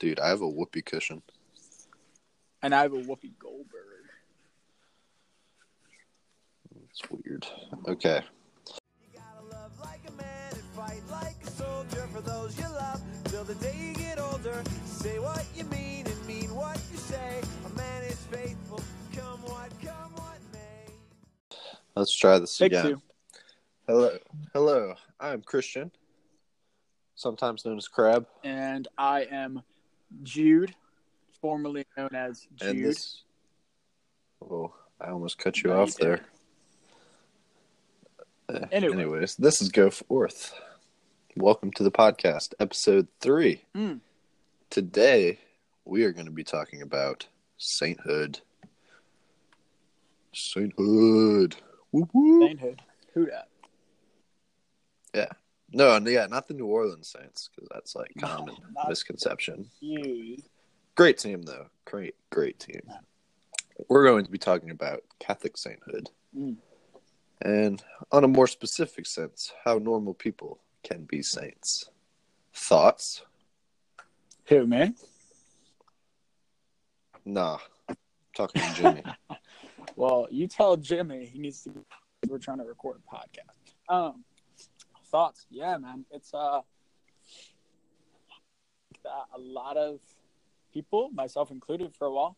Dude, I have a whoopee cushion. And I have a Whoopi Goldberg. It's weird. Okay. You gotta love like a man and fight like a soldier for those you love till the day you get older. Say what you mean and mean what you say. A man is faithful, come what, come what may. Let's try this Take again. two. Hello. Hello. I'm Christian. Sometimes known as Crab. And I am Jude, formerly known as Jude. This Oh, I almost cut you No, you off there. didn't. Eh, Anyway. Anyways, this is Go Forth. Welcome to the podcast, episode three. Mm. Today, we are going to be talking about sainthood. Sainthood. Woo woo. Sainthood. Who dat? No, yeah, not the New Orleans Saints, because that's like common not- misconception. You. Great team, though. Great, great team. We're going to be talking about Catholic sainthood. Mm. And on a more specific sense, how normal people can be saints. Thoughts? Who, man? Nah. talking to Jimmy. Well, you tell Jimmy he needs to. We're trying to record a podcast. Um, thoughts? Yeah, man. It's uh, a lot of people, myself included, for a while,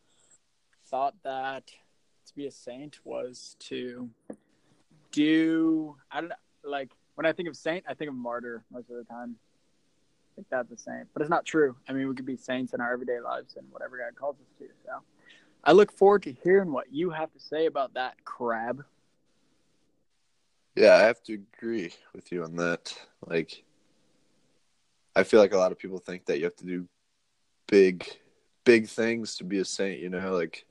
thought that to be a saint was to do. I don't know. Like when I think of saint, I think of martyr most of the time. I think that's a saint, but it's not true. I mean, we could be saints in our everyday lives and whatever God calls us to. So. I look forward to hearing what you have to say about that crab. Yeah, I have to agree with you on that. Like, I feel like a lot of people think that you have to do big, big things to be a saint. You know, like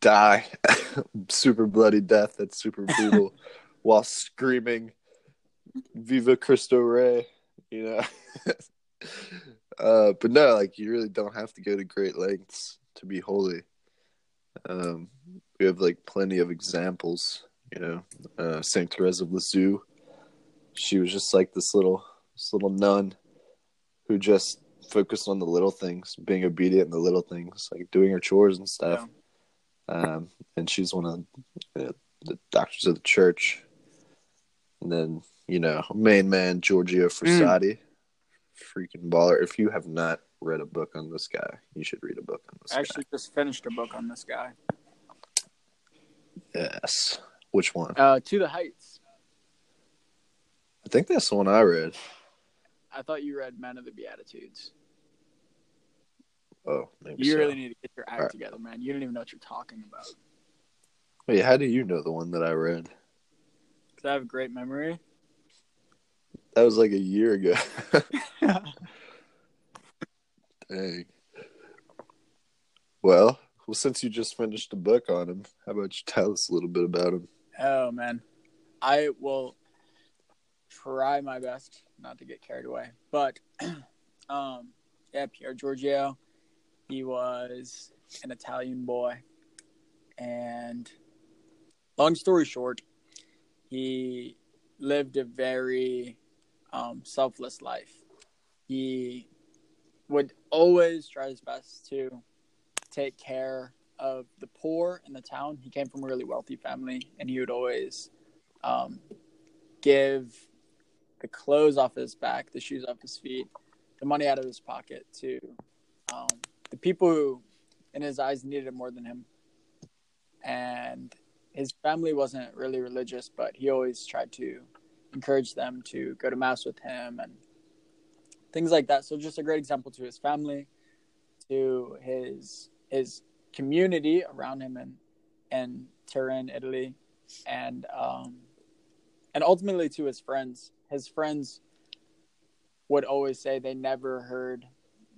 die, super bloody death that's super brutal, while screaming "Viva Cristo Rey." You know, uh, but no, like you really don't have to go to great lengths to be holy. Um, we have like plenty of examples you know, uh, Saint Therese of Lisieux. She was just like this little, this little nun who just focused on the little things, being obedient in the little things, like doing her chores and stuff. Um, and she's one of the, the doctors of the church. And then, you know, main man Giorgio Frassati, freaking baller. If you have not read a book on this guy, you should read a book on this guy. I actually just finished a book on this guy. Yes. Which one? Uh, to the Heights. I think that's the one I read. I thought you read Men of the Beatitudes. Oh, maybe You so. really need to get your act Alright. together, man. You don't even know what you're talking about. Wait, how do you know the one that I read? Because I have a great memory. That was like a year ago. Dang. Well, well, since you just finished a book on him, how about you tell us a little bit about him? Oh man, I will try my best not to get carried away. But um, yeah, Pier Giorgio, he was an Italian boy, and long story short, he lived a very um, selfless life. He would always try his best to take care of the poor in the town. He came from a really wealthy family, and he would always um, give the clothes off his back, the shoes off his feet, the money out of his pocket to um, the people who, in his eyes, needed it more than him. And his family wasn't really religious, but he always tried to encourage them to go to mass with him and things like that. So just a great example to his family, to his his community around him in in Turin, Italy, and um, and ultimately to his friends. His friends would always say they never heard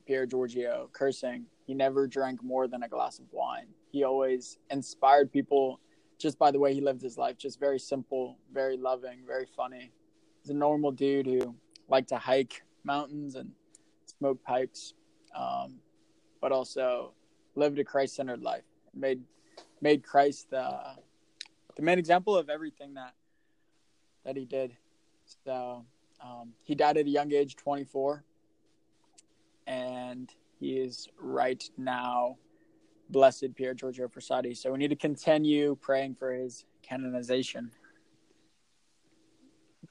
Pier Giorgio cursing. He never drank more than a glass of wine. He always inspired people just by the way he lived his life. Just very simple, very loving, very funny. He's a normal dude who liked to hike mountains and smoke pipes, um, but also lived a Christ-centered life. Made made Christ the the main example of everything that that he did. So um, he died at a young age, 24, and he is right now blessed Pier Giorgio Frassati. So we need to continue praying for his canonization.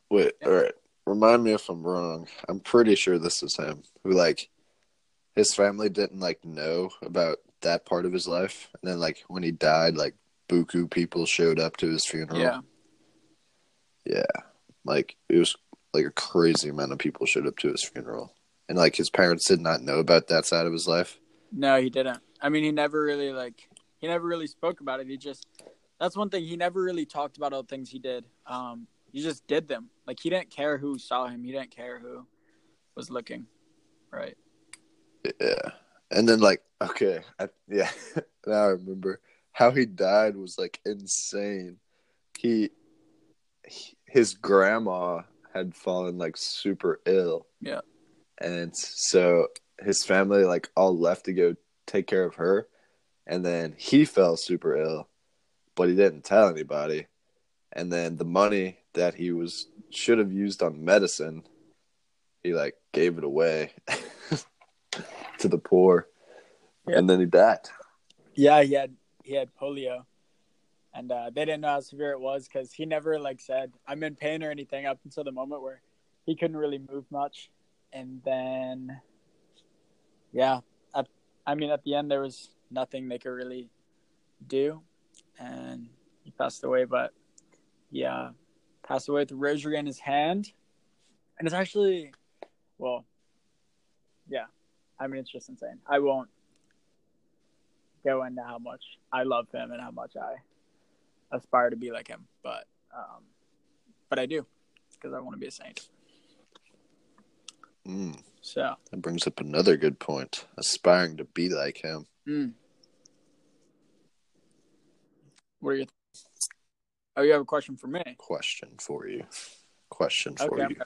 Wait, all right. Remind me if I'm wrong. I'm pretty sure this is him who like his family didn't like know about that part of his life, and then like when he died, like buku people showed up to his funeral. Yeah. yeah. Like it was like a crazy amount of people showed up to his funeral, and like his parents did not know about that side of his life. No, he didn't. I mean, he never really like he never really spoke about it. He just that's one thing he never really talked about all the things he did. Um, he just did them. Like he didn't care who saw him. He didn't care who was looking. Right. Yeah. And then like okay, I, yeah, now I remember how he died was like insane. He, he his grandma had fallen like super ill. Yeah. And so his family like all left to go take care of her and then he fell super ill but he didn't tell anybody and then the money that he was should have used on medicine he like gave it away to the poor Yeah. and then he died Yeah, he had he had polio, and uh, they didn't know how severe it was because he never like said I'm in pain or anything up until the moment where he couldn't really move much, and then yeah, at, I mean at the end there was nothing they could really do, and he passed away. But yeah, passed away with the rosary in his hand, and it's actually well, yeah, I mean it's just insane. I won't go into how much I love him and how much I aspire to be like him, but um, but I do because I want to be a saint. mm, So that brings up another good point aspiring to be like him mm. what are your? Oh, you have a question for me? question for you question for Okay. you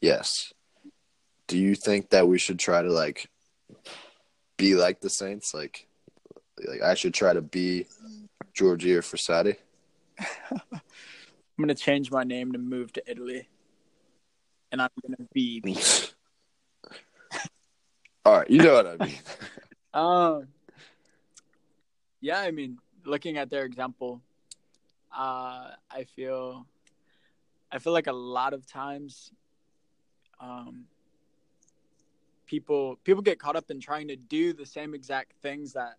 Yes. Do you think that we should try to like be like the Saints? Like, like I should try to be Giorgio Frassati. I'm gonna change my name to move to Italy, and I'm gonna be. me. All right, you know what I mean. Um. Yeah, I mean, looking at their example, uh, I feel, I feel like a lot of times, um, people people get caught up in trying to do the same exact things that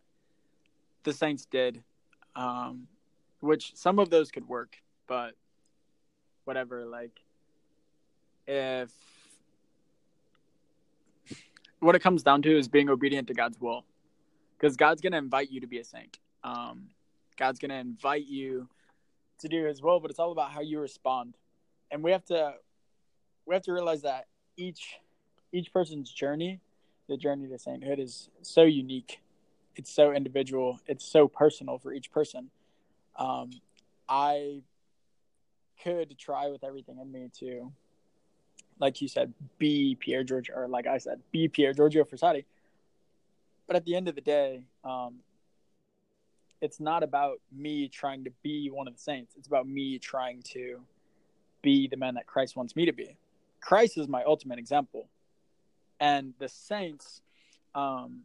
the Saints did, um, which some of those could work, but whatever. Like, if what it comes down to is being obedient to God's will, because God's gonna invite you to be a saint. Um, God's gonna invite you to do His will, but it's all about how you respond, and we have to we have to realize that each each person's journey, the journey to sainthood, is so unique. It's so individual. It's so personal for each person. Um, I could try with everything in me to, like you said, be Pier Giorgio, or like I said, be Pier Giorgio Frassati. But at the end of the day, um, it's not about me trying to be one of the saints. It's about me trying to be the man that Christ wants me to be. Christ is my ultimate example, and the saints, um,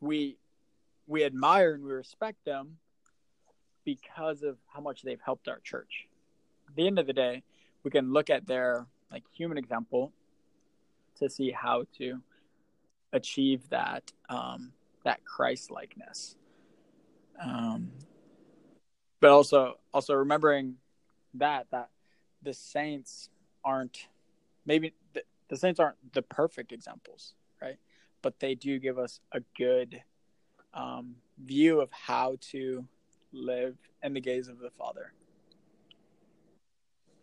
we we admire and we respect them because of how much they've helped our church. At the end of the day, we can look at their like human example to see how to achieve that um, that Christ likeness. Um, but also also remembering that that the saints aren't maybe the, saints aren't the perfect examples, right? But they do give us a good um, view of how to live in the gaze of the Father.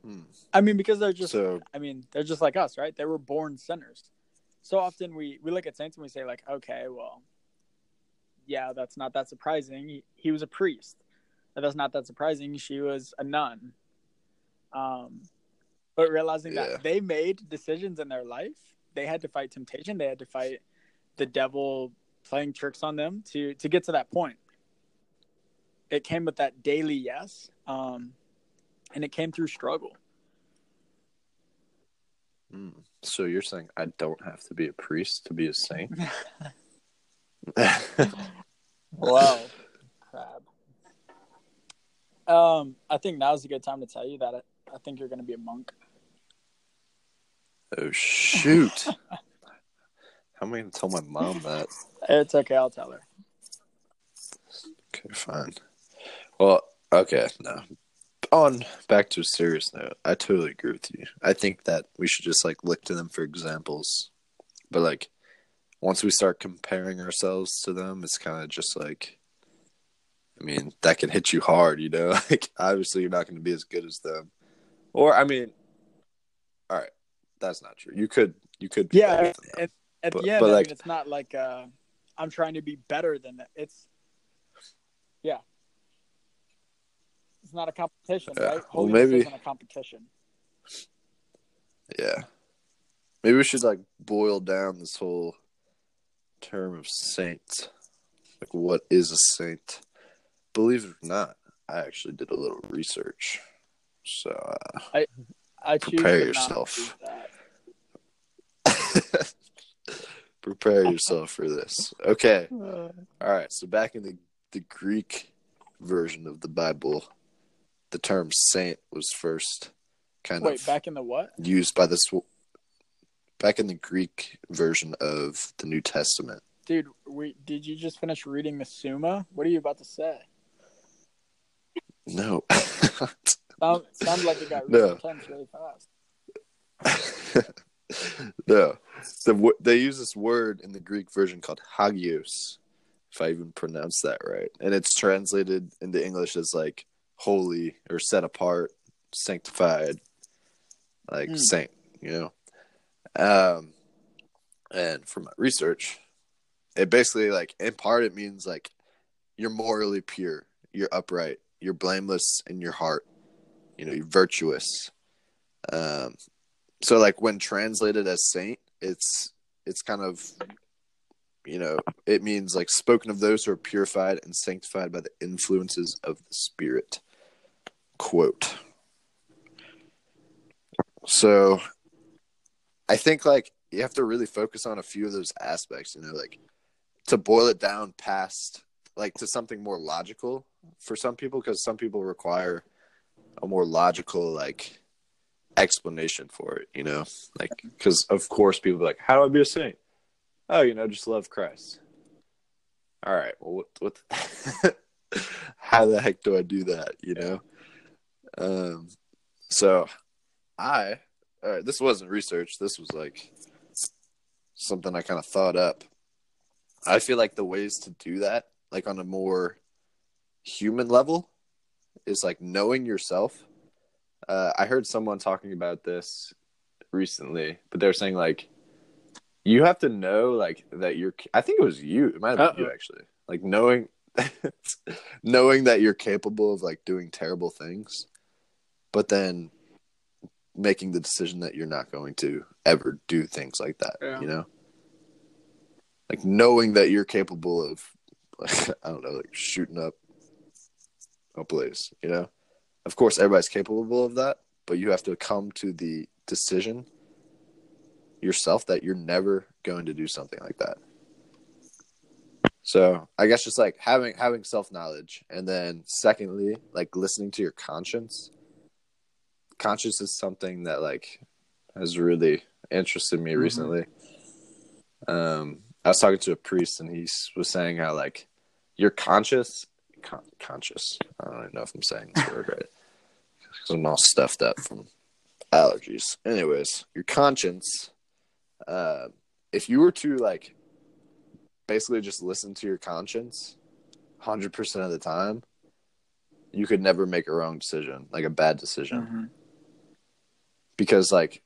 Hmm. I mean, because they're just So I mean, they're just like us, right? They were born sinners. So often we we look at saints and we say like, okay, well, yeah, that's not that surprising. He, he was a priest. That's not that surprising. She was a nun. Um, but realizing Yeah. that they made decisions in their life, they had to fight temptation. They had to fight the devil playing tricks on them to to get to that point. It came with that daily yes, um, and it came through struggle. hmm. So you're saying I don't have to be a priest to be a saint? Wow, crab. Um, I think now's a good time to tell you that I, I think you're going to be a monk. Oh shoot! How am I gonna tell my mom that? It's okay. I'll tell her. Okay, fine. Well, okay, no. On back to a serious note, I totally agree with you. I think that we should just like look to them for examples. But like once we start comparing ourselves to them, it's kind of just like I mean, that can hit you hard, you know? Like obviously you're not going to be as good as them. Or I mean, that's not true. You could you could be better Yeah, at, at But- the end, but I mean, it's not like uh, I'm trying to be better than that. It's yeah, it's not a competition, Yeah, right? well, maybe- isn't a competition. Yeah. Maybe we should like boil down this whole term of saint. Like what is a saint? Believe it or not, I actually did a little research. So uh, I choose Prepare yourself. prepare yourself for this. Okay. All right. So back in the, the Greek version of the Bible, the term saint was first kind of Wait, of back in the what? used by this back in the Greek version of the New Testament. Dude, we did you just finish reading the Summa? What are you about to say? No. Sound, sounds like it got No. really intense really fast. no. The, they use this word in the Greek version called hagios, if I even pronounce that right. And it's translated into English as like holy or set apart, sanctified, like Hmm. saint, you know? Um, and from my research, it basically, like, in part, it means like you're morally pure, you're upright, you're blameless in your heart, you know, virtuous. Um, so like when translated as saint, it's it's kind of you know it means like spoken of those who are purified and sanctified by the influences of the Spirit. Quote. So, I think like you have to really focus on a few of those aspects. You know, like to boil it down past like to something more logical for some people because some people require a more logical like explanation for it you know? Like because of course people be like how do i be a saint? Oh you know just love christ. All right well what, what how the heck do i do that you know? Um so i all right this wasn't research. This was like something i kind of thought up. I feel like the ways to do that like on a more human level is like knowing yourself. Uh, I heard someone talking about this recently, but they're saying like you have to know like that you're. I think it was you. It might have been you Uh-oh. actually. Like knowing, knowing that you're capable of like doing terrible things, but then making the decision that you're not going to ever do things like that. Yeah. You know, like knowing that you're capable of, like I don't know, like shooting up a place. You know, of course everybody's capable of that, but you have to come to the decision yourself that you're never going to do something like that. So I guess just like having having self knowledge, and then secondly, like listening to your conscience. Conscience is something that like has really interested me Mhm. recently. Um, I was talking to a priest, and he was saying how like you're conscious, con- conscious. I don't even know if I'm saying this word right because I'm all stuffed up from allergies. Anyways, your conscience. Uh, if you were to like basically just listen to your conscience 100% of the time, you could never make a wrong decision, like a bad decision. Mhm. Because, like,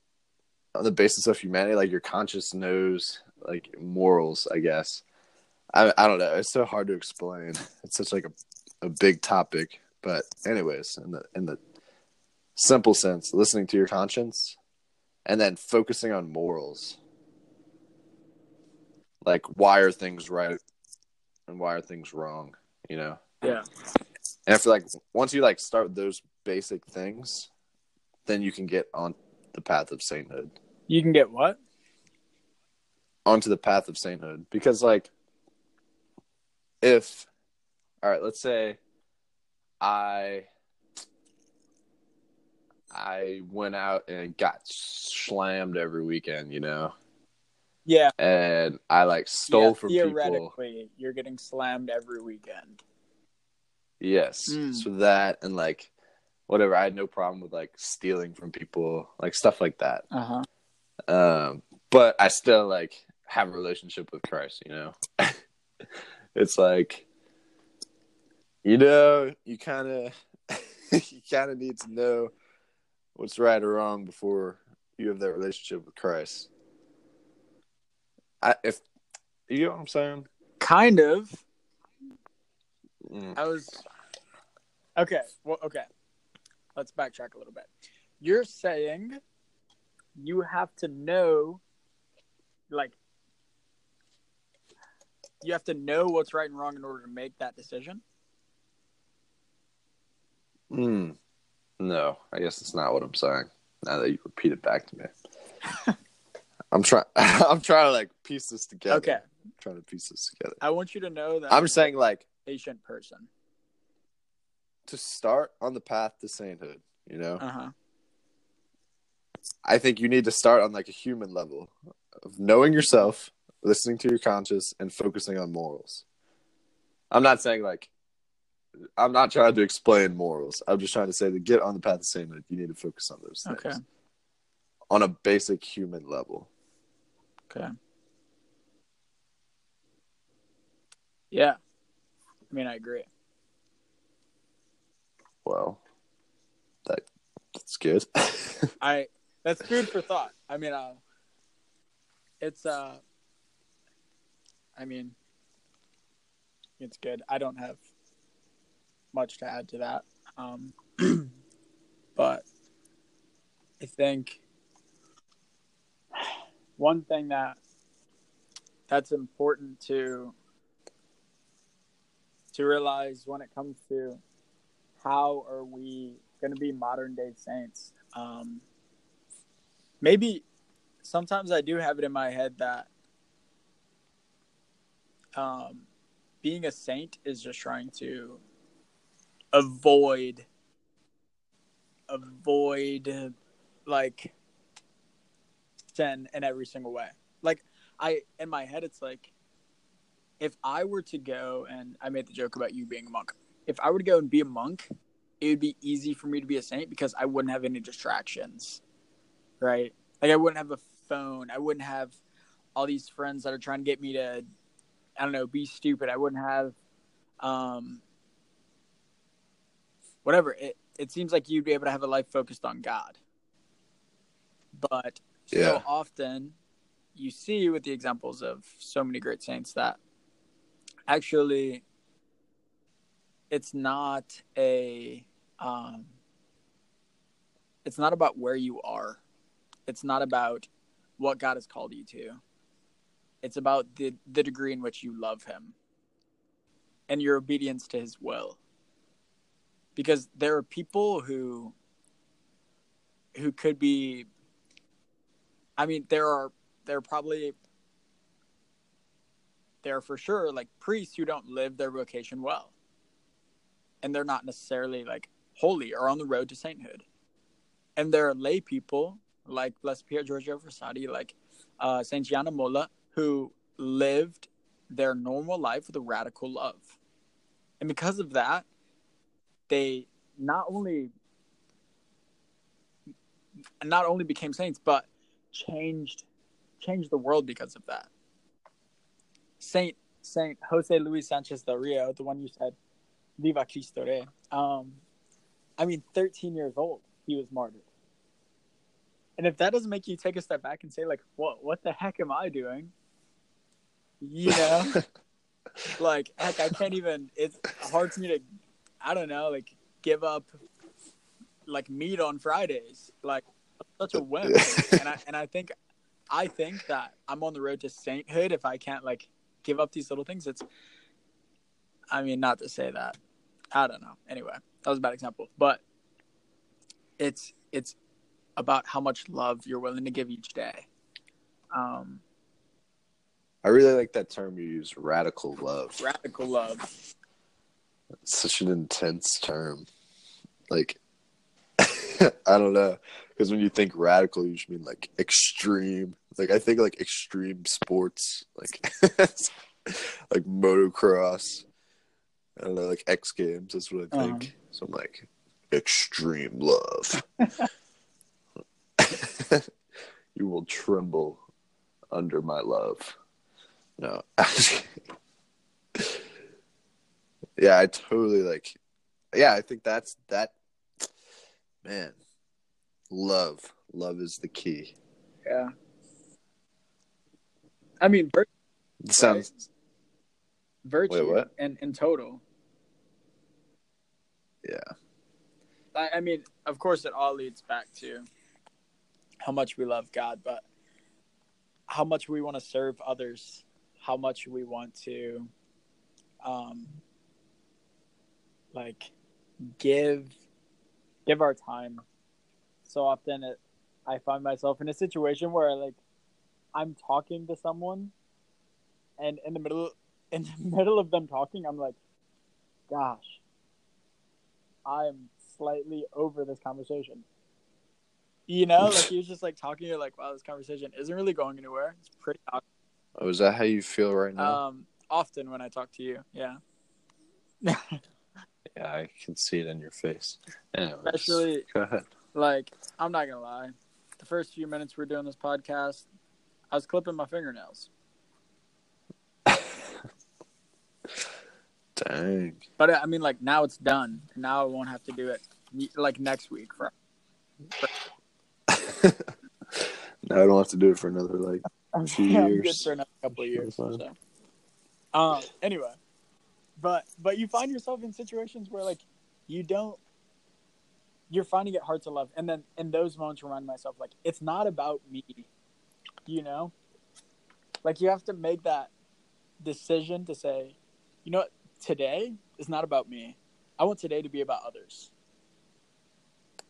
on the basis of humanity, like, your conscience knows, like, morals, I guess. I, I don't know. It's so hard to explain. It's such, like, a, a big topic. But, anyways, in the, in the simple sense, listening to your conscience and then focusing on morals. Like, why are things right and why are things wrong, you know? Yeah. And I feel like once you like start with those basic things, then you can get on the path of sainthood. You can get what? onto the path of sainthood because like if all right let's say i i went out and got slammed every weekend you know Yeah. and i like stole yeah, from people theoretically, you're getting slammed every weekend. yes Mm. so that and like whatever i had no problem with like stealing from people like stuff like that Uh huh. um but i still like have a relationship with christ you know it's like you know you kind of you kind of need to know what's right or wrong before you have that relationship with christ i if you know what i'm saying Kind of. Mm, I was okay. Well, okay. Let's backtrack a little bit. You're saying you have to know, like, you have to know what's right and wrong in order to make that decision. mm. no i guess that's not what i'm saying now that you repeat it back to me i'm trying i'm trying to like piece this together Okay. I'm trying to piece this together I want you to know that i'm saying like patient person. to start on the path to sainthood, you know, Uh huh. I think you need to start on like a human level of knowing yourself, listening to your conscience, and focusing on morals. I'm not saying like, I'm not trying to explain morals. I'm just trying to say to get on the path to sainthood, you need to focus on those things Okay. on a basic human level. Okay. Yeah. I mean, I agree. Well, that that's good. I that's food for thought. I mean, uh, it's uh, I mean, it's good. I don't have much to add to that. Um, but I think one thing that that's important to to realize when it comes to how are we going to be modern day saints um, maybe sometimes i do have it in my head that um, being a saint is just trying to avoid avoid like sin in every single way. Like i in my head it's like if i were to go and i made the joke about you being a monk. If i were to go and be a monk it would be easy for me to be a saint because i wouldn't have any distractions right? Like i wouldn't have a phone. I wouldn't have all these friends that are trying to get me to i don't know be stupid. I wouldn't have um whatever. It, it seems like you'd be able to have a life focused on god. But so Yeah. often you see with the examples of so many great saints that actually it's not a um it's not about where you are. It's not about what god has called you to it's about the the degree in which you love him and your obedience to his will. Because there are people who who could be i mean there are there are probably there are for sure like priests who don't live their vocation well. And they're not necessarily like holy or on the road to sainthood. And there are lay people like blessed Pier Giorgio Frassati, like uh, Saint Gianna Molla, who lived their normal life with a radical love, and because of that, they not only not only became saints, but changed changed the world because of that. Saint Saint Jose Luis Sanchez del Rio, the one you said, Viva Cristo Rey. Um, I mean, 13 years old, he was martyred. And if that doesn't make you take a step back and say, like, what what the heck am I doing? You know, like heck, I can't even. It's hard for me to, I don't know, like give up like meat on Fridays. Like such a whim. and I and I think I think that I'm on the road to sainthood if I can't like give up these little things. It's I mean, not to say that. I don't know. Anyway, that was a bad example. But it's it's about how much love you're willing to give each day. Um, I really like that term you use, radical love. radical love. It's such an intense term. Like, I don't know, because when you think radical, you just mean like extreme. Like I think like extreme sports, like like motocross. I don't know, like X Games. That's what I think. Uh-huh. So I'm like extreme love. you will tremble under my love. No. yeah, I totally like yeah, I think that's that man. Love. Love is the key. Yeah. I mean, vir- It sounds virtue Wait, and in total. yeah. I, I mean, of course, it all leads back to how much we love God, but how much we want to serve others, how much we want to, um, like, give give our time. So often, it I find myself in a situation where like I'm talking to someone, and in the middle in the middle of them talking, I'm like, gosh, I'm slightly over this conversation. You know, like he was just like talking, you're like, wow, this conversation isn't really going anywhere. It's pretty awkward. Oh, is that how you feel right now? Um, often when I talk to you, yeah. yeah, I can see it in your face. Anyways, Especially- go ahead. Like, I'm not gonna lie. The first few minutes we are doing this podcast, I was clipping my fingernails. Dang. But I mean, like now it's done. Now I won't have to do it like next week. For now I don't have to do it for another like I'm, yeah, I'm good years. for another couple of years. So. Um. Anyway, but but you find yourself in situations where like you don't. You're finding it hard to love, and then in those moments, remind myself like it's not about me. You know, like you have to make that decision to say, you know what, today is not about me. I want today to be about others.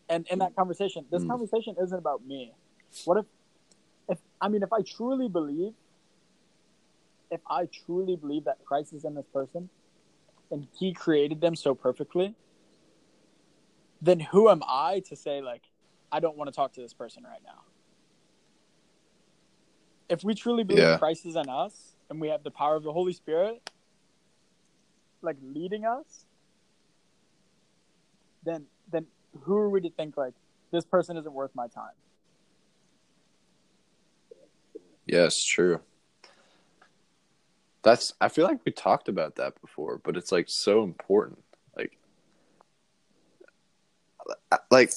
And in that conversation, this Mm. conversation isn't about me. What if I mean, if I truly believe, if I truly believe that Christ is in this person, and He created them so perfectly, then who am I to say like, I don't want to talk to this person right now? If we truly believe Yeah. Christ is in us, and we have the power of the Holy Spirit, like leading us, then then who are we to think like this person isn't worth my time? Yes, true. That's I feel like we talked about that before, but it's like so important. Like like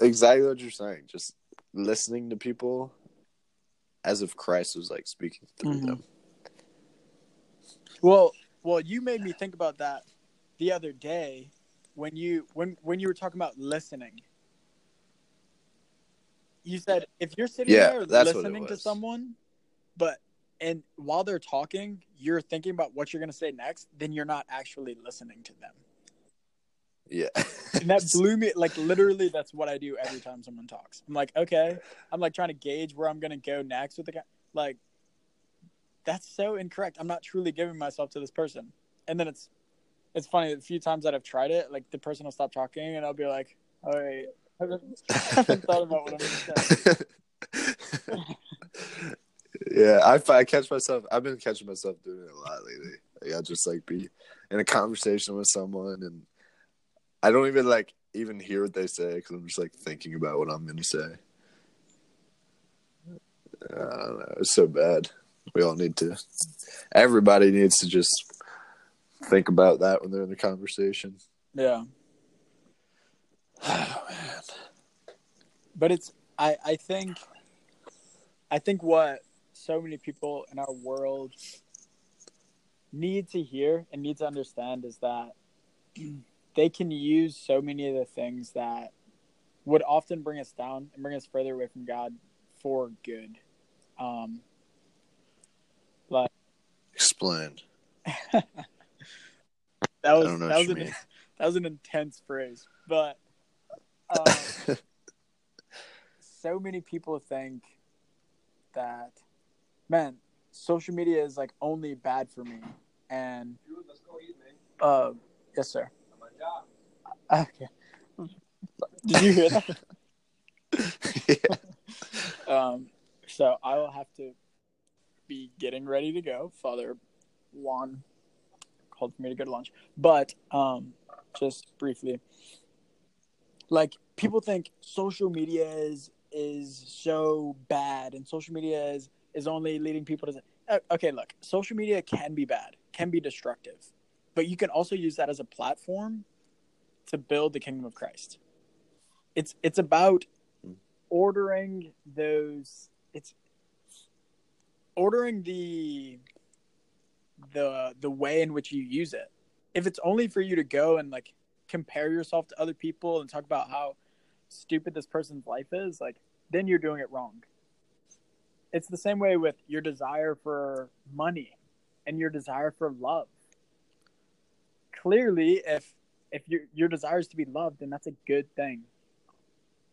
exactly what you're saying. Just listening to people as if Christ was like speaking through Mhm. them. Well, well, you made me think about that the other day when you when when you were talking about listening. You said if you're sitting Yeah, there listening to someone, but and while they're talking, you're thinking about what you're going to say next, then you're not actually listening to them. Yeah. And that blew me like literally that's what I do every time someone talks. I'm like, okay, I'm like trying to gauge where I'm going to go next with the guy. Like that's so incorrect. I'm not truly giving myself to this person. And then it's it's funny a few times that I've tried it, like the person will stop talking and I'll be like, "All right, haven't, I haven't thought about what I'm going to say." yeah, I, I catch myself. I've been catching myself doing it a lot lately. Like, I'll just like be in a conversation with someone, and I don't even like even hear what they say because I'm just like thinking about what I'm going to say. I don't know. It's so bad. We all need to. Everybody needs to just think about that when they're in the conversation. Yeah. Oh man. but it's I I think I think what so many people in our world need to hear and need to understand is that they can use so many of the things that would often bring us down and bring us further away from God for good. Um like Explain. that was that was an, that was an intense phrase, but um, so many people think that man, social media is like only bad for me. And uh yes sir. Okay. Did you hear that? yeah. Um, so I will have to be getting ready to go. Father Juan called for me to go to lunch, but um, just briefly, like people think social media is is so bad, and social media is is only leading people to. Uh, Okay, look, social media can be bad, can be destructive, but you can also use that as a platform to build the kingdom of Christ. It's it's about ordering those it's ordering the the the way in which you use it if it's only for you to go and like compare yourself to other people and talk about how stupid this person's life is like then you're doing it wrong it's the same way with your desire for money and your desire for love clearly if if your your desire is to be loved then that's a good thing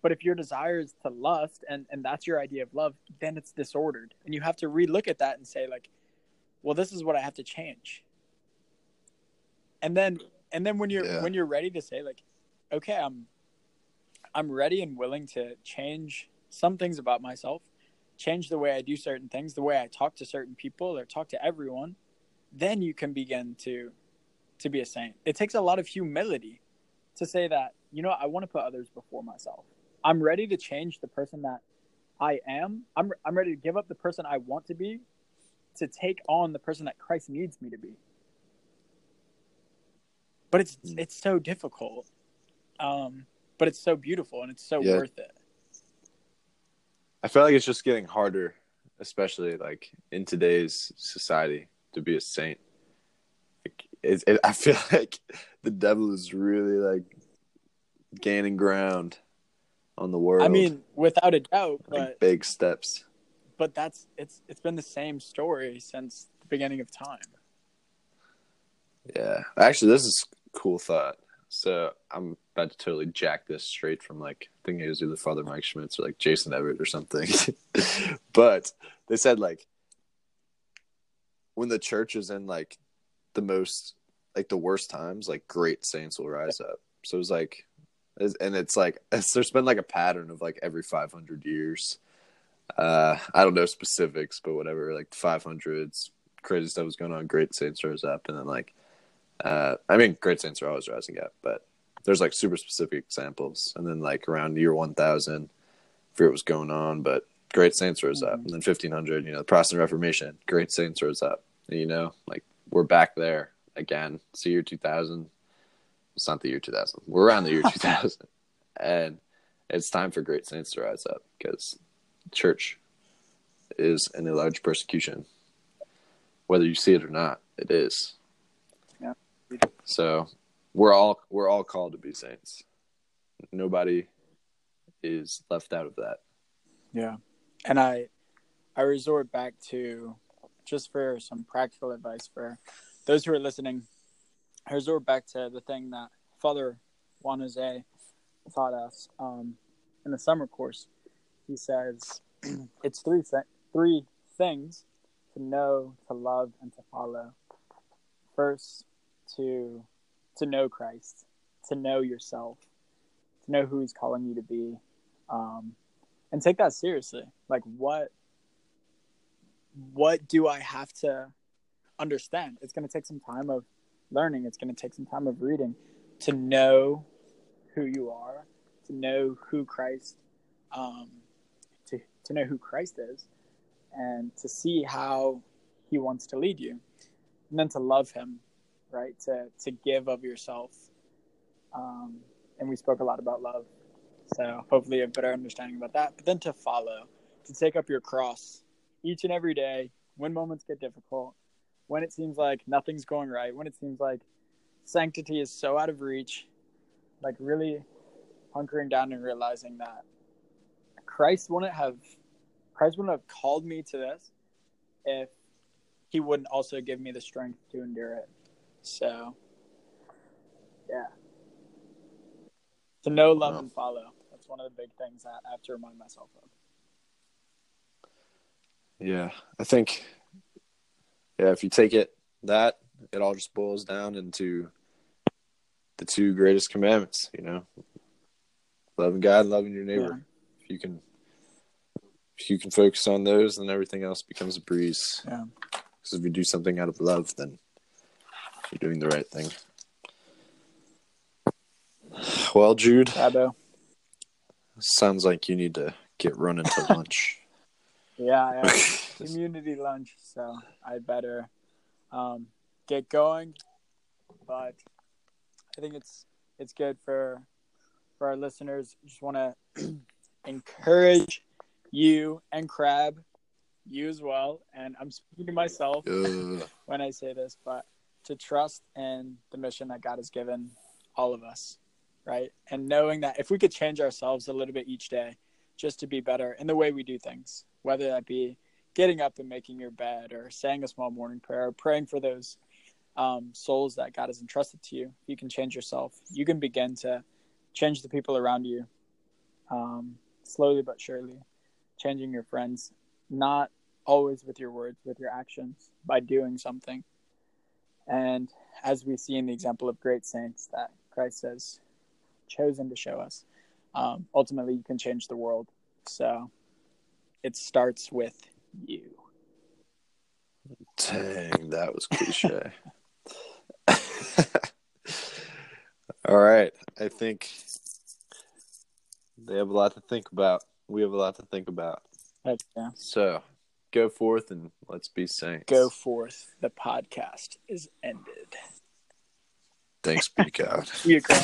but if your desire is to lust and, and that's your idea of love, then it's disordered. And you have to relook at that and say, like, well, this is what I have to change. And then and then when you're Yeah. when you're ready to say, like, okay, I'm I'm ready and willing to change some things about myself, change the way I do certain things, the way I talk to certain people or talk to everyone, then you can begin to to be a saint. It takes a lot of humility to say that, you know, I want to put others before myself. I'm ready to change the person that I am. I'm I'm ready to give up the person I want to be to take on the person that Christ needs me to be. But it's Mm. it's so difficult. Um but it's so beautiful and it's so Yeah. worth it. I feel like it's just getting harder, especially like in today's society, to be a saint. Like, it, it, I feel like the devil is really like gaining ground on the world. I mean, without a doubt, like but big steps. but that's it's it's been the same story since the beginning of time. Yeah, actually, this is cool thought. So I'm about to totally jack this straight from like I think it was either Father Mike Schmitz or like Jason Evert or something. but they said like when the church is in like the most like the worst times, like great saints will rise up. So it's like, and it's like it's, there's been like a pattern of like every 500 years. Uh, I don't know specifics, but whatever, like 500s, crazy stuff was going on. Great saints rose up, and then like uh, I mean, great saints are always rising up, but there's like super specific examples. And then like around year 1000, I forget what was going on, but great saints rose up. And then 1500, you know, the Protestant Reformation, great saints rose up. You know, like we're back there again. It's the year 2000. It's not the year 2000. We're around the year 2000. And it's time for great saints to rise up because church is in a large persecution. Whether you see it or not, it is. So we're all we're all called to be saints. Nobody is left out of that. Yeah. And I I resort back to just for some practical advice for those who are listening. I resort back to the thing that Father Juan Jose taught us um, in the summer course. He says it's three th- three things to know, to love, and to follow. First, to to know Christ, to know yourself, to know who He's calling you to be, um, and take that seriously. Like what what do I have to understand? It's going to take some time of learning. It's going to take some time of reading to know who you are, to know who Christ, um, to to know who Christ is, and to see how He wants to lead you, and then to love Him, right? To to give of yourself. Um, and we spoke a lot about love, so hopefully a better understanding about that. But then to follow, to take up your cross each and every day when moments get difficult, when it seems like nothing's going right, when it seems like sanctity is so out of reach, like really hunkering down and realizing that Christ wouldn't have Christ wouldn't have called me to this if he wouldn't also give me the strength to endure it. So yeah. To know, love, Wow. and follow. That's one of the big things that I have to remind myself of. Yeah, I think. Yeah, if you take it that, it all just boils down into the two greatest commandments. You know, loving God, and loving your neighbor. If you can, if you can focus on those, then everything else becomes a breeze. Yeah. Because if you do something out of love, then you're doing the right thing. Well, Jude, Rabo. sounds like you need to get running to lunch. Yeah, I have community lunch, so I better um, get going. But I think it's it's good for for our listeners. Just want to encourage you and Crab, you as well, and I'm speaking to myself Ugh. when I say this, but to trust in the mission that God has given all of us, right? And knowing that if we could change ourselves a little bit each day just to be better in the way we do things, whether that be getting up and making your bed or saying a small morning prayer or praying for those um, souls that God has entrusted to you, you can change yourself. You can begin to change the people around you um, slowly but surely, changing your friends, not always with your words, with your actions, by doing something. And as we see in the example of great saints that Christ has chosen to show us, um, ultimately you can change the world. So it starts with you. Dang, that was cliche. All right. I think they have a lot to think about. We have a lot to think about. Yeah. So go forth and let's be saints. Go forth. The podcast is ended. Thanks, be God. We agree.